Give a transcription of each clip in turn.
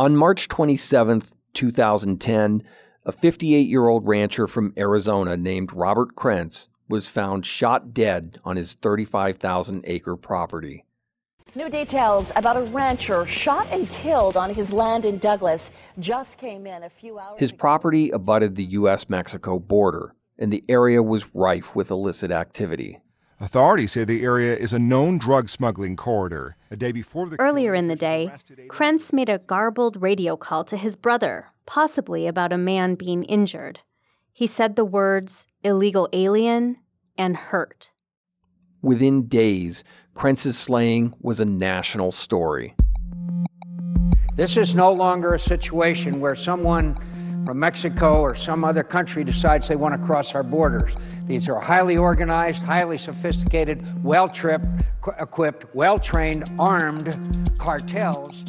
On March 27, 2010, a 58 year old rancher from Arizona named Robert Krentz was found shot dead on his 35,000 acre property. New details about a rancher shot and killed on his land in Douglas just came in a few hours His ago. property abutted the U.S. Mexico border, and the area was rife with illicit activity. Authorities say the area is a known drug smuggling corridor. A day before the Earlier in the day, arrested Krentz made a garbled radio call to his brother, possibly about a man being injured. He said the words illegal alien and hurt. Within days, Krentz's slaying was a national story. This is no longer a situation where someone from Mexico or some other country decides they want to cross our borders. These are highly organized, highly sophisticated, well tripped, equipped, well trained, armed cartels.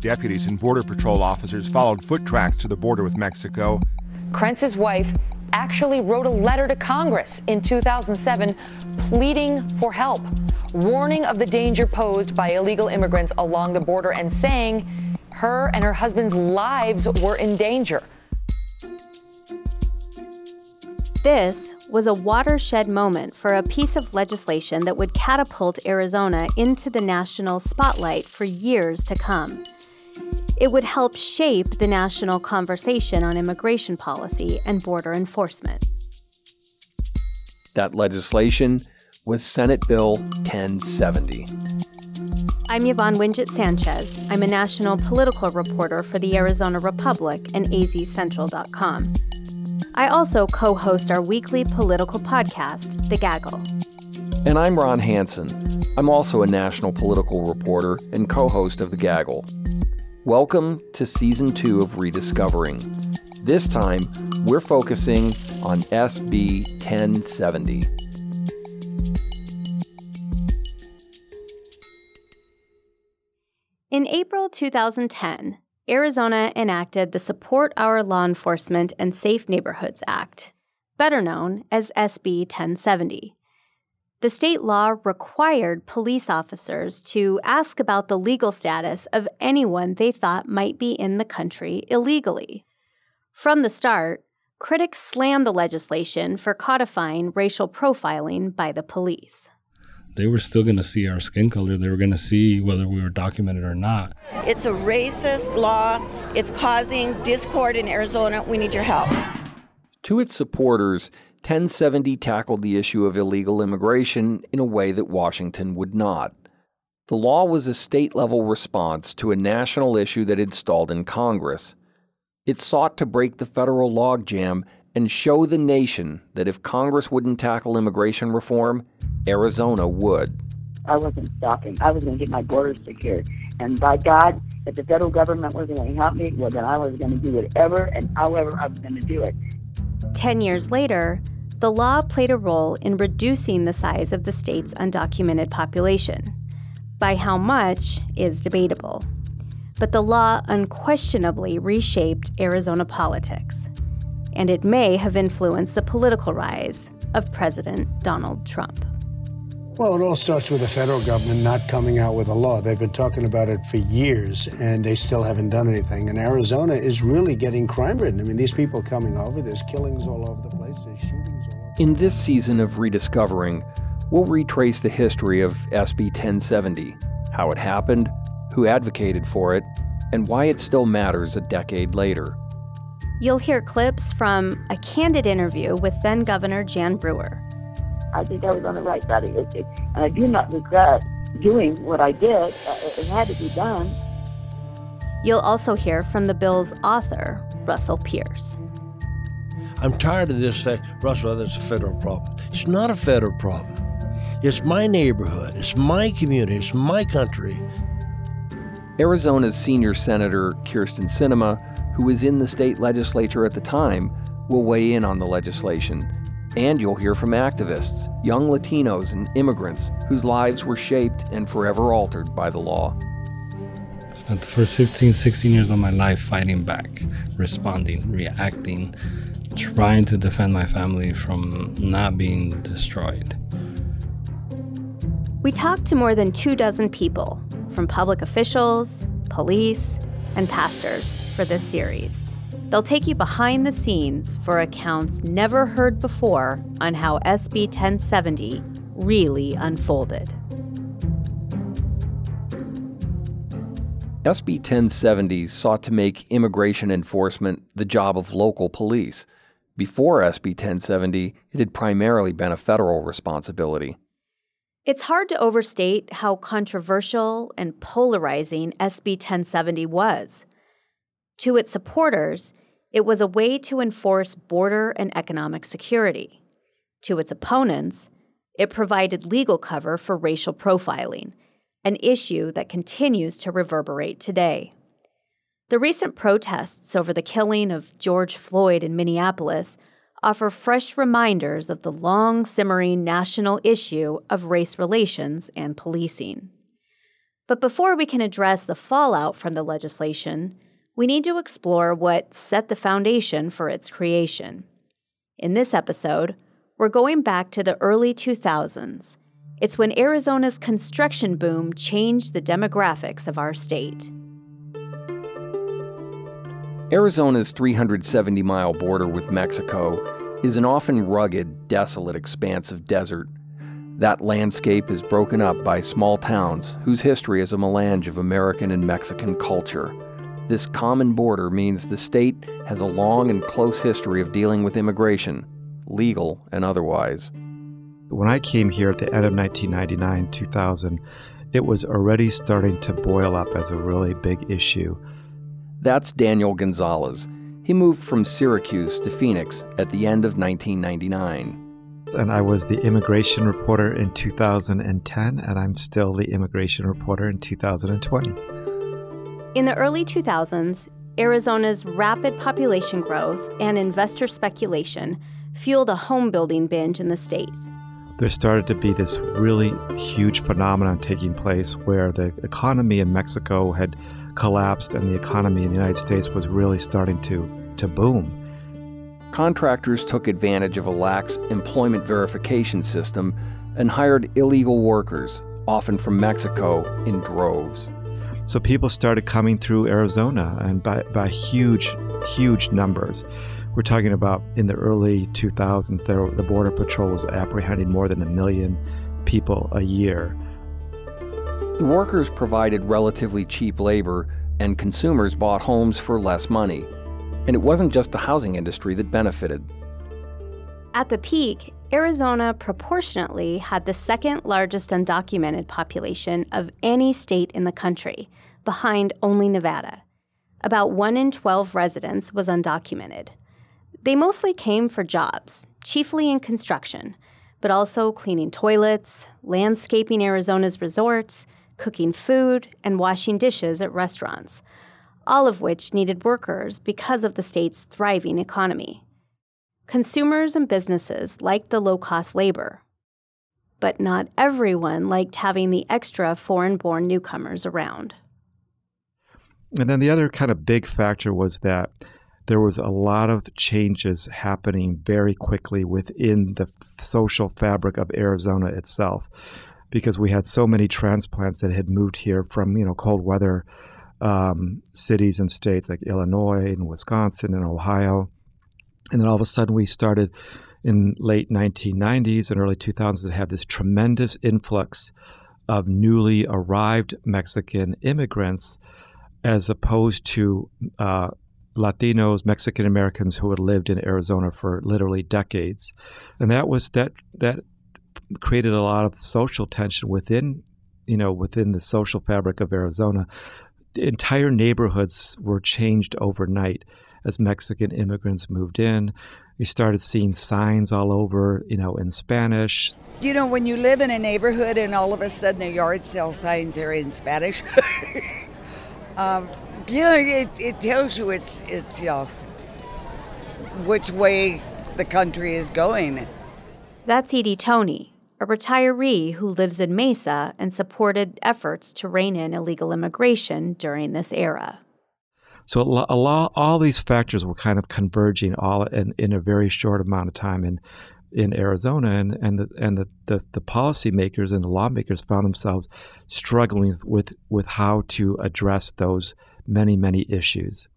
Deputies and Border Patrol officers followed foot tracks to the border with Mexico. Krentz's wife actually wrote a letter to Congress in 2007 pleading for help, warning of the danger posed by illegal immigrants along the border and saying her and her husband's lives were in danger. This was a watershed moment for a piece of legislation that would catapult Arizona into the national spotlight for years to come. It would help shape the national conversation on immigration policy and border enforcement. That legislation was Senate Bill 1070. I'm Yvonne Wingett Sanchez. I'm a national political reporter for the Arizona Republic and azcentral.com. I also co host our weekly political podcast, The Gaggle. And I'm Ron Hansen. I'm also a national political reporter and co host of The Gaggle. Welcome to Season 2 of Rediscovering. This time, we're focusing on SB 1070. In April 2010, Arizona enacted the Support Our Law Enforcement and Safe Neighborhoods Act, better known as SB 1070. The state law required police officers to ask about the legal status of anyone they thought might be in the country illegally. From the start, critics slammed the legislation for codifying racial profiling by the police. They were still going to see our skin color. They were going to see whether we were documented or not. It's a racist law. It's causing discord in Arizona. We need your help. To its supporters, 1070 tackled the issue of illegal immigration in a way that Washington would not. The law was a state level response to a national issue that had stalled in Congress. It sought to break the federal logjam and show the nation that if Congress wouldn't tackle immigration reform, Arizona would. I wasn't stopping. I was going to get my borders secured. And by God, if the federal government wasn't going to help me, well, then I was going to do whatever and however I was going to do it. Ten years later, the law played a role in reducing the size of the state's undocumented population. By how much is debatable. But the law unquestionably reshaped Arizona politics. And it may have influenced the political rise of President Donald Trump. Well, it all starts with the federal government not coming out with a law. They've been talking about it for years, and they still haven't done anything. And Arizona is really getting crime ridden. I mean, these people coming over, there's killings all over the place, there's shootings all over. In this season of Rediscovering, we'll retrace the history of SB 1070, how it happened, who advocated for it, and why it still matters a decade later. You'll hear clips from a candid interview with then Governor Jan Brewer, I think I was on the right side of history. And I do not regret doing what I did. Uh, It it had to be done. You'll also hear from the bill's author, Russell Pearce. I'm tired of this fact, Russell, that's a federal problem. It's not a federal problem. It's my neighborhood, it's my community, it's my country. Arizona's senior senator, Kyrsten Sinema, who was in the state legislature at the time, will weigh in on the legislation. And you'll hear from activists, young Latinos, and immigrants whose lives were shaped and forever altered by the law. Spent the first 15, 16 years of my life fighting back, responding, reacting, trying to defend my family from not being destroyed. We talked to more than two dozen people, from public officials, police, and pastors for this series. They'll take you behind the scenes for accounts never heard before on how SB 1070 really unfolded. SB 1070 sought to make immigration enforcement the job of local police. Before SB 1070, it had primarily been a federal responsibility. It's hard to overstate how controversial and polarizing SB 1070 was. To its supporters, it was a way to enforce border and economic security. To its opponents, it provided legal cover for racial profiling, an issue that continues to reverberate today. The recent protests over the killing of George Floyd in Minneapolis offer fresh reminders of the long simmering national issue of race relations and policing. But before we can address the fallout from the legislation, we need to explore what set the foundation for its creation. In this episode, we're going back to the early 2000s. It's when Arizona's construction boom changed the demographics of our state. Arizona's 370 mile border with Mexico is an often rugged, desolate expanse of desert. That landscape is broken up by small towns whose history is a melange of American and Mexican culture. This common border means the state has a long and close history of dealing with immigration, legal and otherwise. When I came here at the end of 1999 2000, it was already starting to boil up as a really big issue. That's Daniel Gonzalez. He moved from Syracuse to Phoenix at the end of 1999. And I was the immigration reporter in 2010, and I'm still the immigration reporter in 2020. In the early 2000s, Arizona's rapid population growth and investor speculation fueled a home building binge in the state. There started to be this really huge phenomenon taking place where the economy in Mexico had collapsed and the economy in the United States was really starting to, to boom. Contractors took advantage of a lax employment verification system and hired illegal workers, often from Mexico, in droves. So people started coming through Arizona and by, by huge, huge numbers. We're talking about in the early 2000s, there, the Border Patrol was apprehending more than a million people a year. The workers provided relatively cheap labor, and consumers bought homes for less money. And it wasn't just the housing industry that benefited. At the peak, Arizona proportionately had the second largest undocumented population of any state in the country, behind only Nevada. About 1 in 12 residents was undocumented. They mostly came for jobs, chiefly in construction, but also cleaning toilets, landscaping Arizona's resorts, cooking food, and washing dishes at restaurants, all of which needed workers because of the state's thriving economy. Consumers and businesses liked the low cost labor, but not everyone liked having the extra foreign born newcomers around. And then the other kind of big factor was that there was a lot of changes happening very quickly within the social fabric of Arizona itself because we had so many transplants that had moved here from you know cold weather um, cities and states like Illinois and Wisconsin and Ohio, and then all of a sudden we started in late 1990s and early 2000s to have this tremendous influx of newly arrived Mexican immigrants, as opposed to uh, Latinos, Mexican Americans who had lived in Arizona for literally decades, and that was that that created a lot of social tension within, you know, within the social fabric of Arizona. Entire neighborhoods were changed overnight as Mexican immigrants moved in. We started seeing signs all over, you know, in Spanish. You know, when you live in a neighborhood and all of a sudden the yard sale signs are in Spanish, um, you know, it, it tells you it's, it's, you know, which way the country is going. That's Edie Tony, a retiree who lives in Mesa and supported efforts to rein in illegal immigration during this era. So a lot, all these factors were kind of converging all in, in a very short amount of time in in Arizona, and and the and the, the, the policymakers and the lawmakers found themselves struggling with with how to address those many, many issues.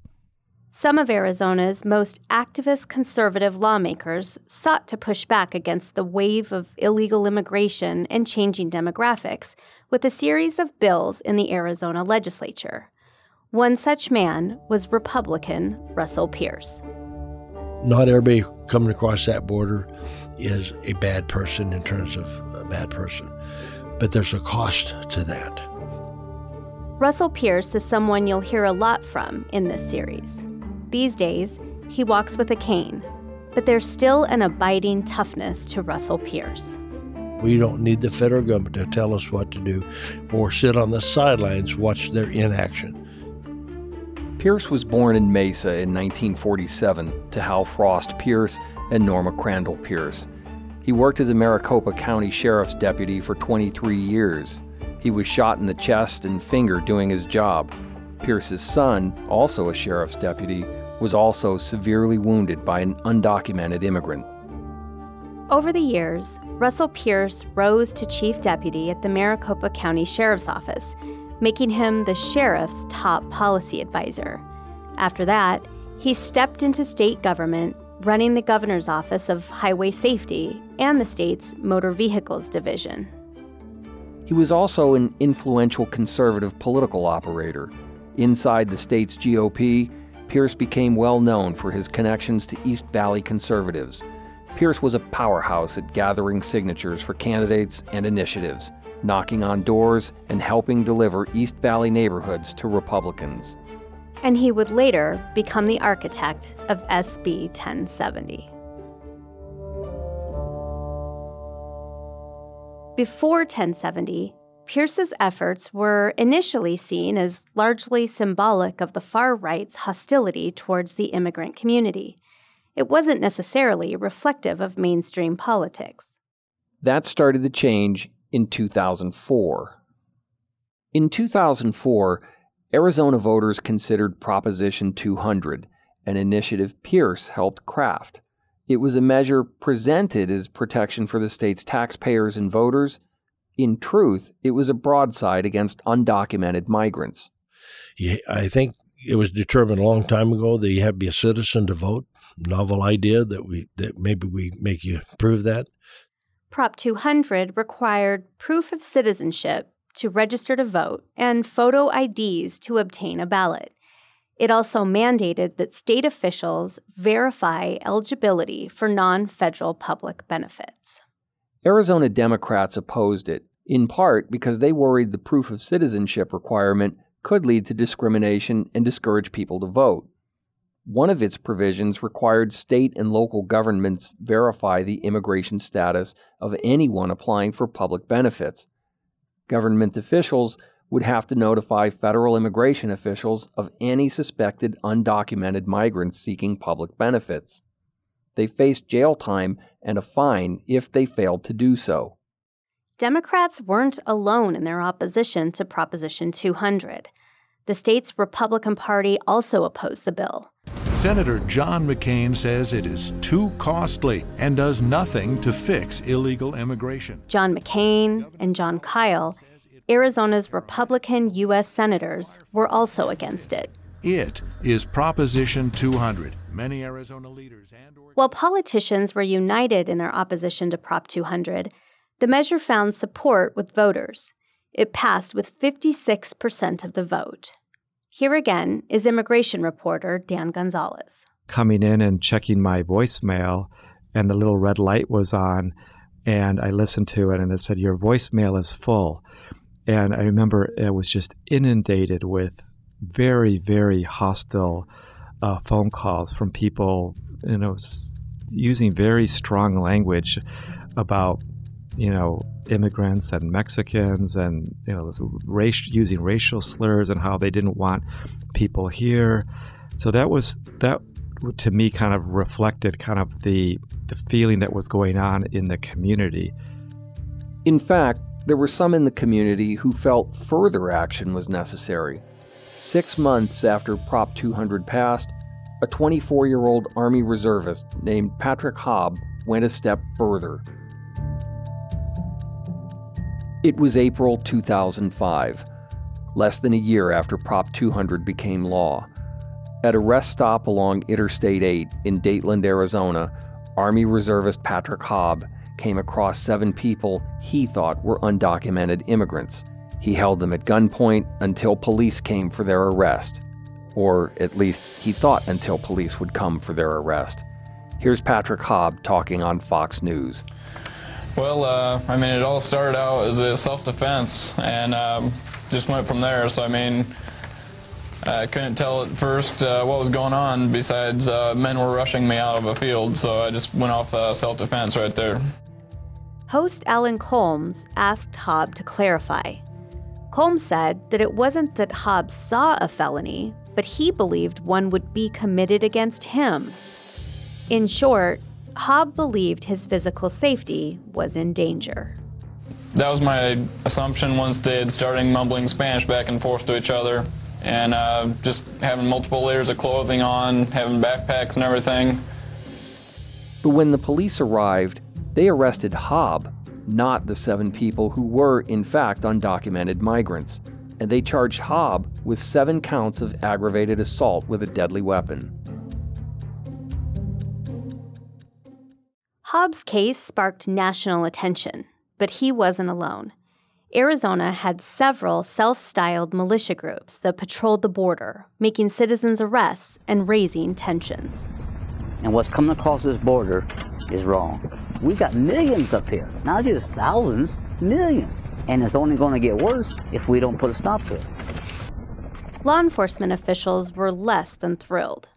Some of Arizona's most activist conservative lawmakers sought to push back against the wave of illegal immigration and changing demographics with a series of bills in the Arizona legislature. One such man was Republican Russell Pearce. Not everybody coming across that border is a bad person in terms of a bad person, but there's a cost to that. Russell Pearce is someone you'll hear a lot from in this series. These days, he walks with a cane, but there's still an abiding toughness to Russell Pearce. We don't need the federal government to tell us what to do or sit on the sidelines, watch their inaction. Pearce was born in Mesa in 1947 to Hal Frost Pearce and Norma Crandall Pearce. He worked as a Maricopa County Sheriff's deputy for 23 years. He was shot in the chest and finger doing his job. Pearce's son, also a sheriff's deputy, was also severely wounded by an undocumented immigrant. Over the years, Russell Pearce rose to chief deputy at the Maricopa County Sheriff's Office, making him the sheriff's top policy advisor. After that, he stepped into state government, running the governor's office of highway safety and the state's motor vehicles division. He was also an influential conservative political operator. Inside the state's GOP, Pearce became well known for his connections to East Valley conservatives. Pearce was a powerhouse at gathering signatures for candidates and initiatives, knocking on doors and helping deliver East Valley neighborhoods to Republicans. And he would later become the architect of SB 1070. Before 1070, Pearce's efforts were initially seen as largely symbolic of the far right's hostility towards the immigrant community. It wasn't necessarily reflective of mainstream politics. That started to change in 2004. In 2004, Arizona voters considered Proposition 200, an initiative Pearce helped craft. It was a measure presented as protection for the state's taxpayers and voters in truth, it was a broadside against undocumented migrants. Yeah, I think it was determined a long time ago that you have to be a citizen to vote. Novel idea that we that maybe we make you prove that. Prop 200 required proof of citizenship to register to vote and photo IDs to obtain a ballot. It also mandated that state officials verify eligibility for non federal public benefits. Arizona Democrats opposed it, in part because they worried the proof of citizenship requirement could lead to discrimination and discourage people to vote. One of its provisions required state and local governments verify the immigration status of anyone applying for public benefits. Government officials would have to notify federal immigration officials of any suspected undocumented migrants seeking public benefits. They faced jail time and a fine if they failed to do so. Democrats weren't alone in their opposition to Proposition 200. The state's Republican Party also opposed the bill. Senator John McCain says it is too costly and does nothing to fix illegal immigration. John McCain and Jon Kyl, Arizona's Republican U.S. senators, were also against it. It is Proposition 200. Many Arizona leaders and While politicians were united in their opposition to Prop 200, the measure found support with voters. It passed with 56% of the vote. Here again is immigration reporter Dan Gonzalez. Coming in and checking my voicemail, and the little red light was on, and I listened to it, and it said, Your voicemail is full. And I remember it was just inundated with very, very hostile uh, phone calls from people, you know, using very strong language about, you know, immigrants and Mexicans and, you know, race, using racial slurs and how they didn't want people here. So that was, that to me kind of reflected kind of the, the feeling that was going on in the community. In fact, there were some in the community who felt further action was necessary. Six months after Prop 200 passed, a 24 year old Army reservist named Patrick Haab went a step further. It was April 2005. less than a year after Prop 200 became law. At a rest stop along Interstate 8 in Dateland, Arizona, Army Reservist Patrick Haab came across seven people he thought were undocumented immigrants. He held them at gunpoint until police came for their arrest. Or at least he thought until police would come for their arrest. Here's Patrick Haab talking on Fox News. Well, uh, I mean, it all started out as a self-defense, and um, just went from there. So, I mean, I couldn't tell at first uh, what was going on. Besides, uh, men were rushing me out of a field, so I just went off uh, self-defense right there. Host Alan Colmes asked Haab to clarify. Colmes said that it wasn't that Haab saw a felony, but he believed one would be committed against him. In short, Haab believed his physical safety was in danger. That was my assumption once they had started mumbling Spanish back and forth to each other, and uh, just having multiple layers of clothing on, having backpacks and everything. But when the police arrived, they arrested Haab, not the seven people who were, in fact, undocumented migrants, and they charged Haab with seven counts of aggravated assault with a deadly weapon. Haab's case sparked national attention, but he wasn't alone. Arizona had several self styled militia groups that patrolled the border, making citizens' arrests and raising tensions. And what's coming across this border is wrong. We've got millions up here, not just thousands, millions. And it's only going to get worse if we don't put a stop to it. Law enforcement officials were less than thrilled.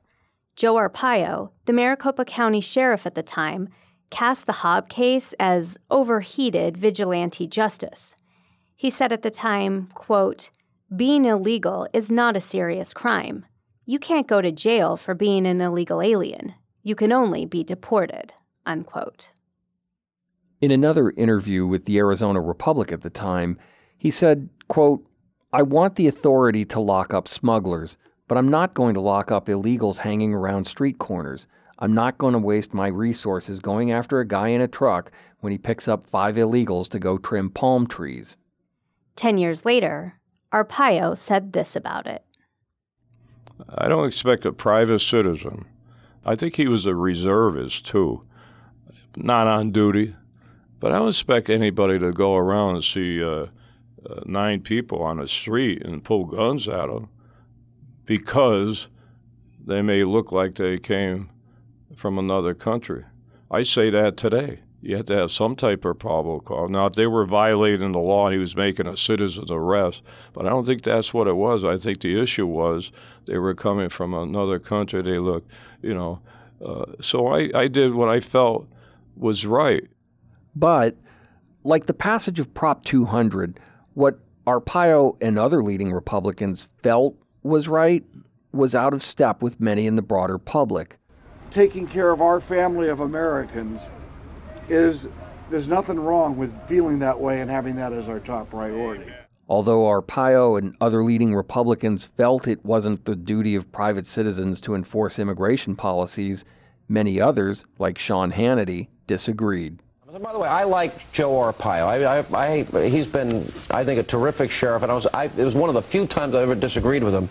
Joe Arpaio, the Maricopa County sheriff at the time, cast the Haab case as overheated vigilante justice. He said at the time, quote, being illegal is not a serious crime. You can't go to jail for being an illegal alien. You can only be deported, unquote. In another interview with the Arizona Republic at the time, he said, quote, I want the authority to lock up smugglers, but I'm not going to lock up illegals hanging around street corners. I'm not going to waste my resources going after a guy in a truck when he picks up five illegals to go trim palm trees. Ten years later, Arpaio said this about it. I don't expect a private citizen. I think he was a reservist, too. Not on duty, but I don't expect anybody to go around and see uh, uh, nine people on a street and pull guns at them because they may look like they came from another country. I say that today. You have to have some type of probable cause. Now, if they were violating the law and he was making a citizen's arrest, but I don't think that's what it was. I think the issue was they were coming from another country. They looked, you know. Uh, so I, I did what I felt was right. But, like the passage of Prop 200, what Arpaio and other leading Republicans felt was right was out of step with many in the broader public taking care of our family of Americans is there's nothing wrong with feeling that way and having that as our top priority. Although Arpaio and other leading Republicans felt it wasn't the duty of private citizens to enforce immigration policies, many others, like Sean Hannity, disagreed. By the way, I like Joe Arpaio. I, I, I, he's been, I think, a terrific sheriff, and I was, I, it was one of the few times I ever disagreed with him.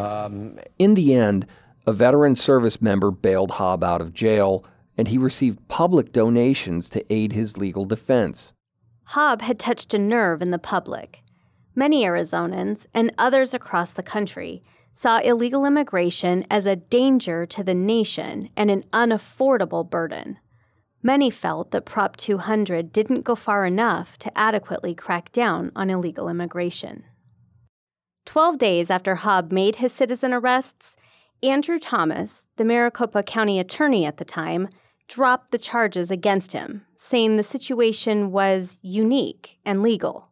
Um, In the end, a veteran service member bailed Haab out of jail, and he received public donations to aid his legal defense. Haab had touched a nerve in the public. Many Arizonans and others across the country saw illegal immigration as a danger to the nation and an unaffordable burden. Many felt that Prop 200 didn't go far enough to adequately crack down on illegal immigration. Twelve days after Haab made his citizen arrests, Andrew Thomas, the Maricopa County attorney at the time, dropped the charges against him, saying the situation was unique and legal.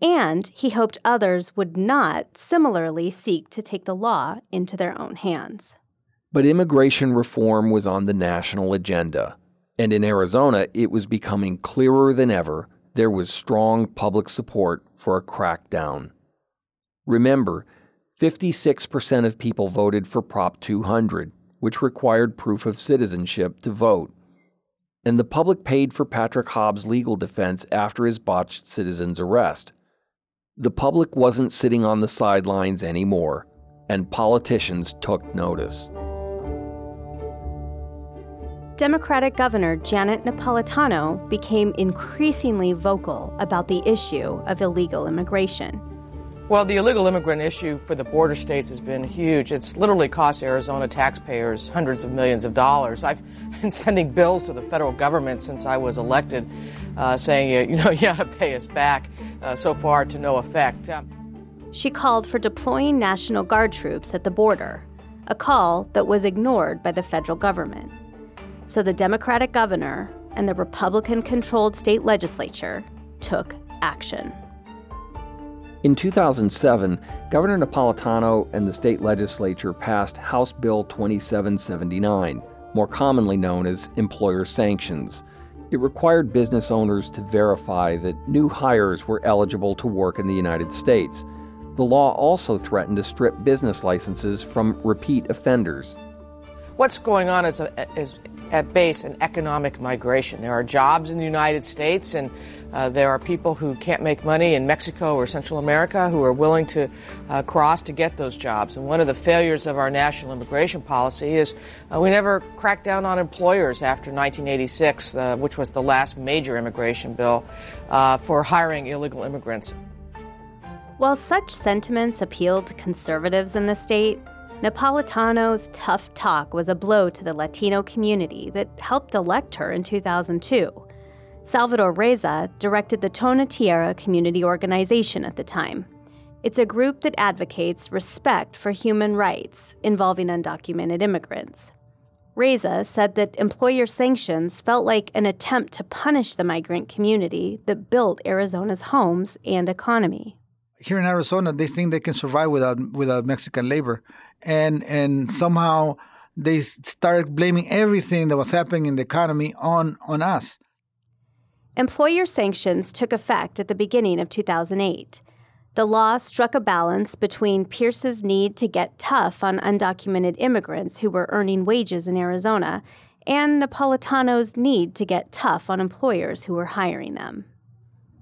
And he hoped others would not similarly seek to take the law into their own hands. But immigration reform was on the national agenda. And in Arizona, it was becoming clearer than ever there was strong public support for a crackdown. Remember, 56% of people voted for Prop 200, which required proof of citizenship to vote. And the public paid for Patrick Haab's legal defense after his botched citizen's arrest. The public wasn't sitting on the sidelines anymore, and politicians took notice. Democratic Governor Janet Napolitano became increasingly vocal about the issue of illegal immigration. Well, the illegal immigrant issue for the border states has been huge. It's literally cost Arizona taxpayers hundreds of millions of dollars. I've been sending bills to the federal government since I was elected, uh, saying, you know, you got to pay us back. Uh, so far, to no effect. Um, she called for deploying National Guard troops at the border, a call that was ignored by the federal government. So the Democratic governor and the Republican controlled state legislature took action. In 2007, Governor Napolitano and the state legislature passed House Bill 2779, more commonly known as employer sanctions. It required business owners to verify that new hires were eligible to work in the United States. The law also threatened to strip business licenses from repeat offenders. What's going on is, a, is at base an economic migration. There are jobs in the United States, and uh, there are people who can't make money in Mexico or Central America who are willing to uh, cross to get those jobs. And one of the failures of our national immigration policy is uh, we never cracked down on employers after 1986, uh, which was the last major immigration bill, uh, for hiring illegal immigrants. While such sentiments appealed to conservatives in the state, Napolitano's tough talk was a blow to the Latino community that helped elect her in 2002. Salvador Reza directed the Tonatierra Community Organization at the time. It's a group that advocates respect for human rights involving undocumented immigrants. Reza said that employer sanctions felt like an attempt to punish the migrant community that built Arizona's homes and economy here in Arizona, they think they can survive without without Mexican labor, and and somehow they started blaming everything that was happening in the economy on on us. Employer sanctions took effect at the beginning of 2008. The law struck a balance between Pearce's need to get tough on undocumented immigrants who were earning wages in Arizona and Napolitano's need to get tough on employers who were hiring them.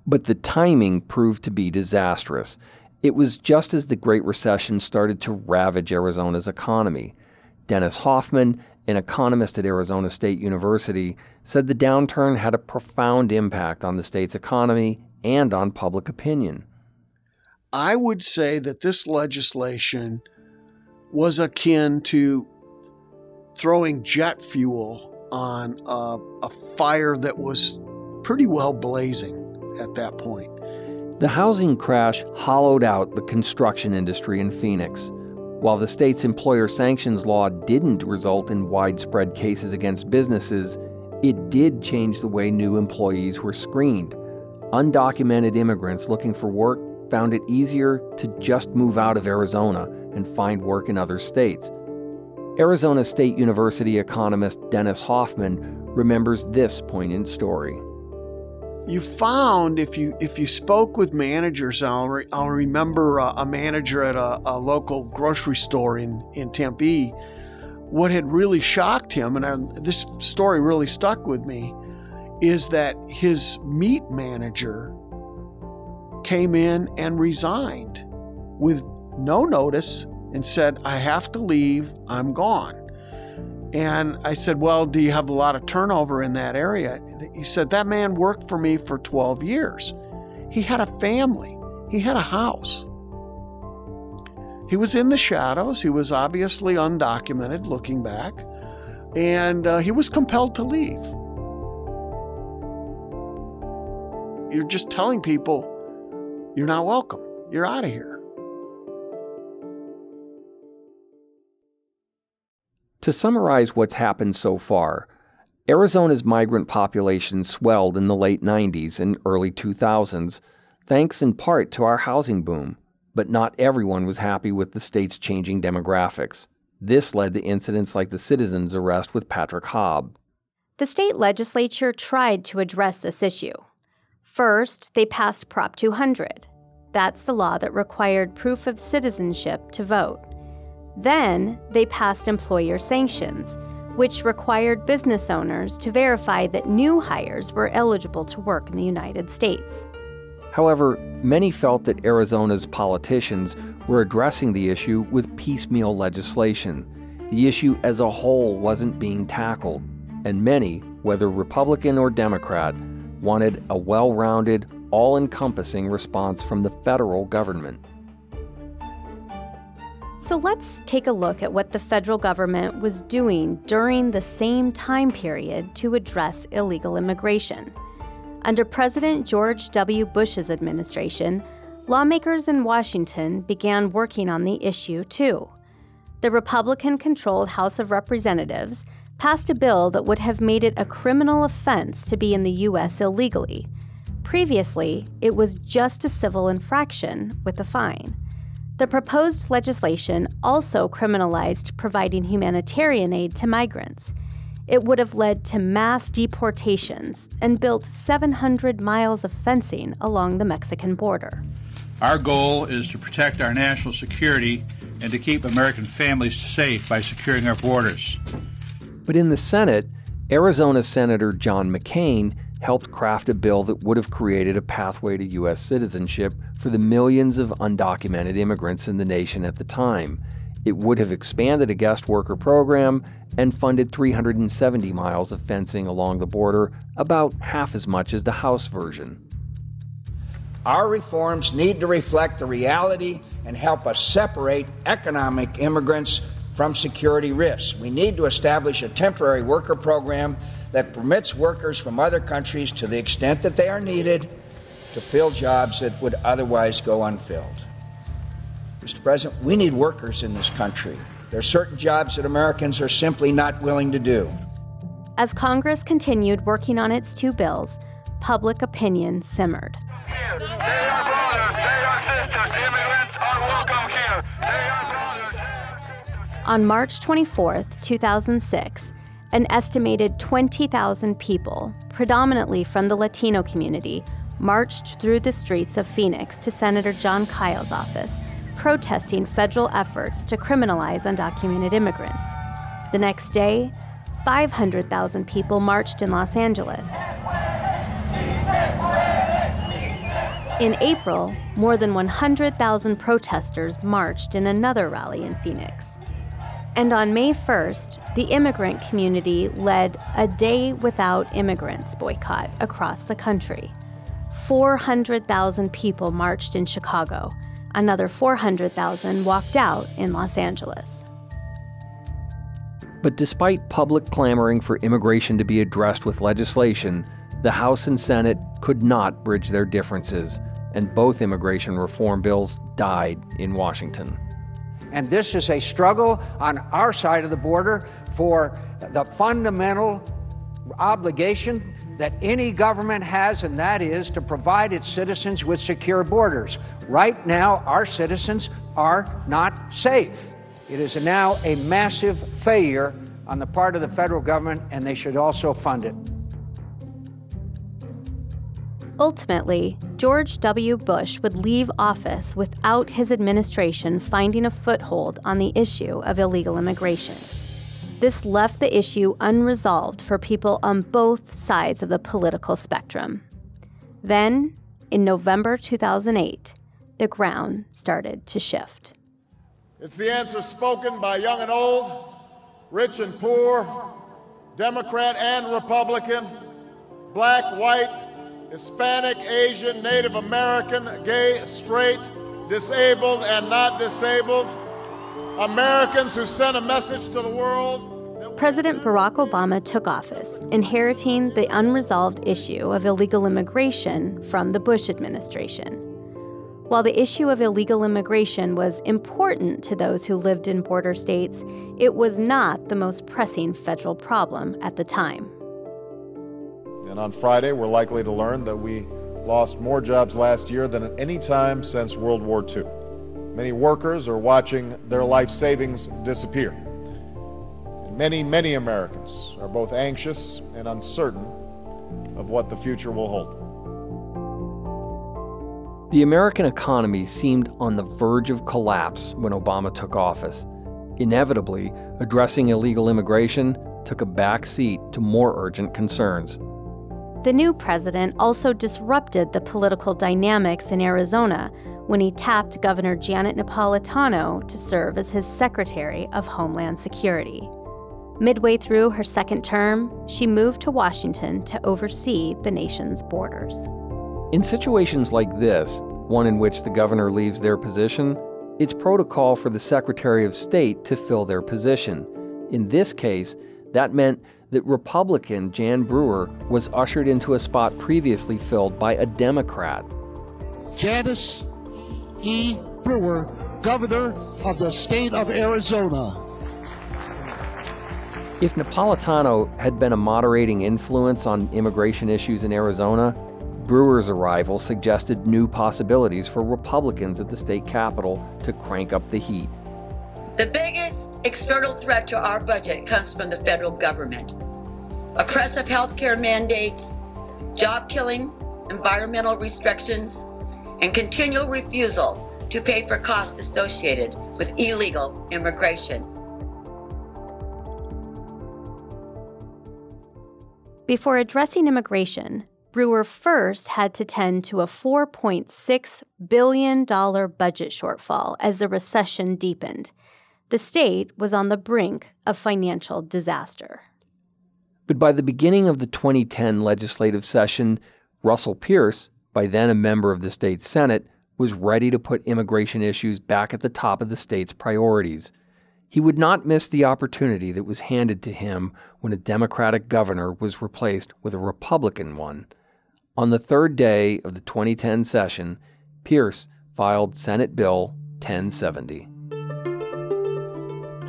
But the timing proved to be disastrous. It was just as the Great Recession started to ravage Arizona's economy. Dennis Hoffman, an economist at Arizona State University, said the downturn had a profound impact on the state's economy and on public opinion. I would say that this legislation was akin to throwing jet fuel on a, a fire that was pretty well blazing at that point. The housing crash hollowed out the construction industry in Phoenix. While the state's employer sanctions law didn't result in widespread cases against businesses, it did change the way new employees were screened. Undocumented immigrants looking for work found it easier to just move out of Arizona and find work in other states. Arizona State University economist Dennis Hoffman remembers this poignant story you found if you if you spoke with managers, I'll, re, I'll remember a, a manager at a, a, local grocery store in in Tempe. What had really shocked him, and I, this story really stuck with me, is that his meat manager came in and resigned with no notice and said, "I have to leave. I'm gone." And I said, Well, do you have a lot of turnover in that area? He said, That man worked for me for 12 years. He had a family, he had a house. He was in the shadows. He was obviously undocumented looking back. And uh, he was compelled to leave. You're just telling people, you're not welcome. You're out of here. To summarize what's happened so far, Arizona's migrant population swelled in the late 90s and early 2000s, thanks in part to our housing boom, but not everyone was happy with the state's changing demographics. This led to incidents like the citizen's arrest with Patrick Haab. The state legislature tried to address this issue. First, they passed Prop 200. That's the law that required proof of citizenship to vote. Then they passed employer sanctions, which required business owners to verify that new hires were eligible to work in the United States. However, many felt that Arizona's politicians were addressing the issue with piecemeal legislation. The issue as a whole wasn't being tackled, and many, whether Republican or Democrat, wanted a well rounded, all encompassing response from the federal government. So let's take a look at what the federal government was doing during the same time period to address illegal immigration. Under President George W. Bush's administration, lawmakers in Washington began working on the issue too. The Republican controlled House of Representatives passed a bill that would have made it a criminal offense to be in the U.S. illegally. Previously, it was just a civil infraction with a fine. The proposed legislation also criminalized providing humanitarian aid to migrants. It would have led to mass deportations and built 700 miles of fencing along the Mexican border. Our goal is to protect our national security and to keep American families safe by securing our borders. But in the Senate, Arizona Senator John McCain helped craft a bill that would have created a pathway to U.S. citizenship for the millions of undocumented immigrants in the nation at the time. It would have expanded a guest worker program and funded 370 miles of fencing along the border, about half as much as the House version. Our reforms need to reflect the reality and help us separate economic immigrants from security risks. We need to establish a temporary worker program that permits workers from other countries, to the extent that they are needed, to fill jobs that would otherwise go unfilled. Mr. President, we need workers in this country. There are certain jobs that Americans are simply not willing to do. As Congress continued working on its two bills, public opinion simmered. On March 24, 2006, an estimated 20,000 people, predominantly from the Latino community, marched through the streets of Phoenix to Senator Jon Kyl's office, protesting federal efforts to criminalize undocumented immigrants. The next day, 500,000 people marched in Los Angeles. In April, more than 100,000 protesters marched in another rally in Phoenix. And on May 1st, the immigrant community led a Day Without Immigrants boycott across the country. 400,000 people marched in Chicago. Another 400,000 walked out in Los Angeles. But despite public clamoring for immigration to be addressed with legislation, the House and Senate could not bridge their differences, and both immigration reform bills died in Washington. And this is a struggle on our side of the border for the fundamental obligation that any government has, and that is to provide its citizens with secure borders. Right now, our citizens are not safe. It is now a massive failure on the part of the federal government, and they should also fund it. Ultimately, George W. Bush would leave office without his administration finding a foothold on the issue of illegal immigration. This left the issue unresolved for people on both sides of the political spectrum. Then, in November 2008, the ground started to shift. It's the answer spoken by young and old, rich and poor, Democrat and Republican, black, white, Hispanic, Asian, Native American, gay, straight, disabled, and not disabled, Americans who sent a message to the world. President Barack Obama took office, inheriting the unresolved issue of illegal immigration from the Bush administration. While the issue of illegal immigration was important to those who lived in border states, it was not the most pressing federal problem at the time. And on Friday, we're likely to learn that we lost more jobs last year than at any time since World War II. Many workers are watching their life savings disappear. And many, many Americans are both anxious and uncertain of what the future will hold. The American economy seemed on the verge of collapse when Obama took office. Inevitably, addressing illegal immigration took a back seat to more urgent concerns. The new president also disrupted the political dynamics in Arizona when he tapped Governor Janet Napolitano to serve as his Secretary of Homeland Security. Midway through her second term, she moved to Washington to oversee the nation's borders. In situations like this, one in which the governor leaves their position, it's protocol for the Secretary of State to fill their position. In this case, that meant that Republican Jan Brewer was ushered into a spot previously filled by a Democrat. Janice E. Brewer, Governor of the state of Arizona. If Napolitano had been a moderating influence on immigration issues in Arizona, Brewer's arrival suggested new possibilities for Republicans at the state capitol to crank up the heat. The biggest external threat to our budget comes from the federal government. Oppressive health care mandates, job killing, environmental restrictions, and continual refusal to pay for costs associated with illegal immigration. Before addressing immigration, Brewer first had to tend to a $4.6 billion budget shortfall as the recession deepened. The state was on the brink of financial disaster. But by the beginning of the 2010 legislative session, Russell Pearce, by then a member of the state Senate, was ready to put immigration issues back at the top of the state's priorities. He would not miss the opportunity that was handed to him when a Democratic governor was replaced with a Republican one. On the third day of the 2010 session, Pearce filed Senate Bill 1070.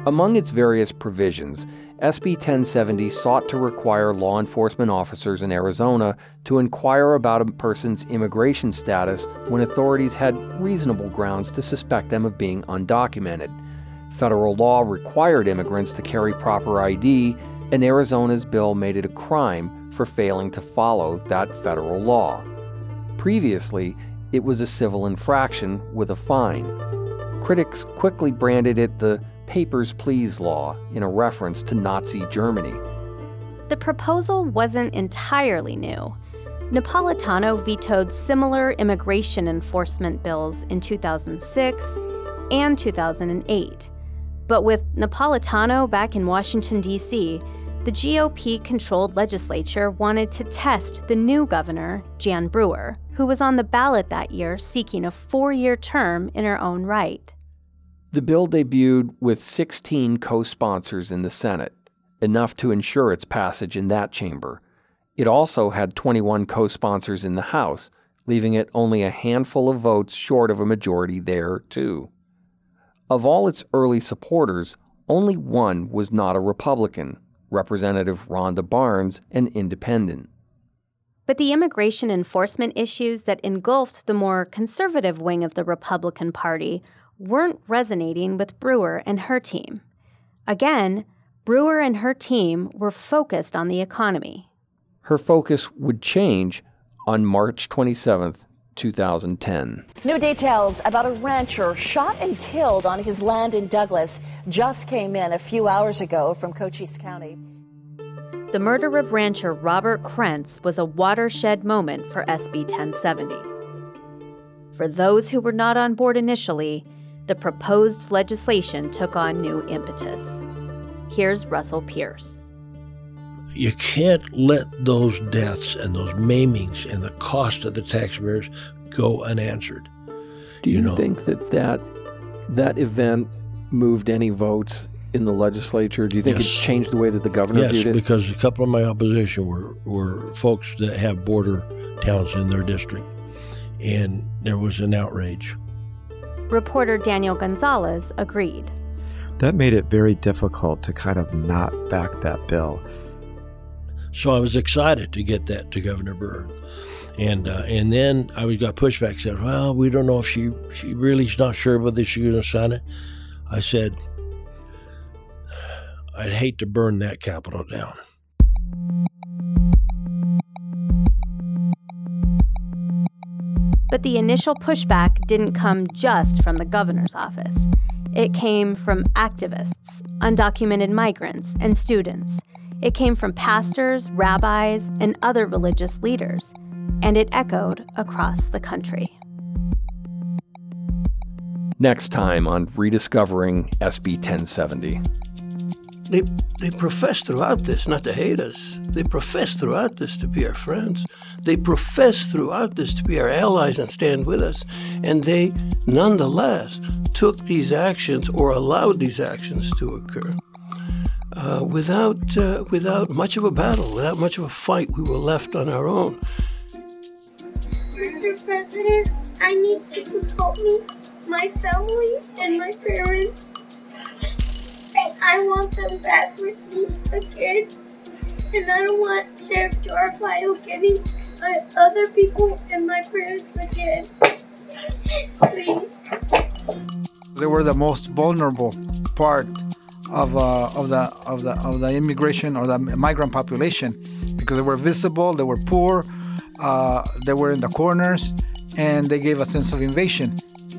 Among its various provisions, SB 1070 sought to require law enforcement officers in Arizona to inquire about a person's immigration status when authorities had reasonable grounds to suspect them of being undocumented. Federal law required immigrants to carry proper ID, and Arizona's bill made it a crime for failing to follow that federal law. Previously, it was a civil infraction with a fine. Critics quickly branded it the Papers, Please law in a reference to Nazi Germany. The proposal wasn't entirely new. Napolitano vetoed similar immigration enforcement bills in 2006 and 2008. But with Napolitano back in Washington, D.C., the GOP controlled legislature wanted to test the new governor, Jan Brewer, who was on the ballot that year seeking a four year term in her own right. The bill debuted with 16 co sponsors in the Senate, enough to ensure its passage in that chamber. It also had 21 co sponsors in the House, leaving it only a handful of votes short of a majority there, too. Of all its early supporters, only one was not a Republican, Representative Rhonda Barnes, an independent. But the immigration enforcement issues that engulfed the more conservative wing of the Republican Party weren't resonating with Brewer and her team. Again, Brewer and her team were focused on the economy. Her focus would change on March 27, 2010. New details about a rancher shot and killed on his land in Douglas just came in a few hours ago from Cochise County. The murder of rancher Robert Krentz was a watershed moment for SB 1070. For those who were not on board initially, the proposed legislation took on new impetus. Here's Russell Pearce. You can't let those deaths and those maimings and the cost of the taxpayers go unanswered. Do you, You know. think that, that that event moved any votes in the legislature? Do you think Yes. it changed the way that the governor Yes, viewed it? because a couple of my opposition were, were folks that have border towns in their district, and there was an outrage. Reporter Daniel Gonzalez agreed. That made it very difficult to kind of not back that bill. So I was excited to get that to Governor Burr. And uh, and then I was- got pushback. Said, "Well, we don't know if she she really's not sure whether she's going to sign it." I said, "I'd hate to burn that Capitol down." But the initial pushback didn't come just from the governor's office. It came from activists, undocumented migrants, and students. It came from pastors, rabbis, and other religious leaders, and it echoed across the country. Next time on Rediscovering SB 1070. They, they profess throughout this not to hate us. They profess throughout this to be our friends. They profess throughout this to be our allies and stand with us. And they nonetheless took these actions or allowed these actions to occur. Uh, without, uh, without much of a battle, without much of a fight, we were left on our own. Mr. President, I need you to help me my family and my parents. I want them back with me again. And I don't want Sheriff Joe Arpaio getting other people and my parents again. Please. They were the most vulnerable part of, uh, of the of the of the immigration or the migrant population because they were visible, they were poor, uh, they were in the corners, and they gave a sense of invasion.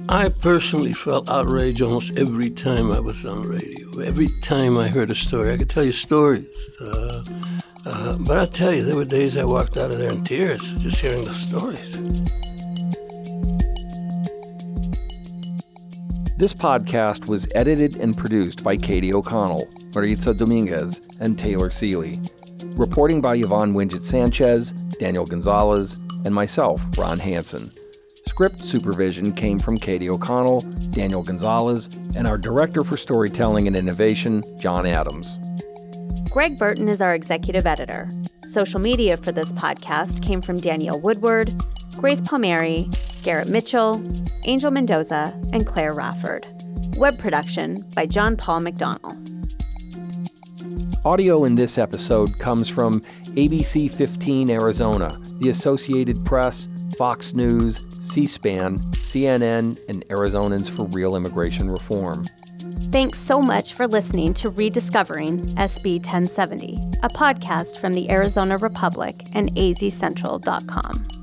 I personally felt outrage almost every time I was on radio. Every time I heard a story, I could tell you stories. Uh, uh, but I tell you, there were days I walked out of there in tears just hearing the stories. This podcast was edited and produced by Katie O'Connell, Maritza Dominguez, and Taylor Seeley. Reporting by Yvonne Wingett Sanchez, Daniel Gonzalez, and myself, Ron Hansen. Script supervision came from Katie O'Connell, Daniel Gonzalez, and our Director for Storytelling and Innovation, John Adams. Greg Burton is our executive editor. Social media for this podcast came from Danielle Woodward, Grace Palmieri, Garrett Mitchell, Angel Mendoza, and Claire Rafford. Web production by John Paul McDonnell. Audio in this episode comes from ABC 15 Arizona, the Associated Press, Fox News, C SPAN, CNN, and Arizonans for Real Immigration Reform. Thanks so much for listening to Rediscovering SB 1070, a podcast from the Arizona Republic and azcentral.com.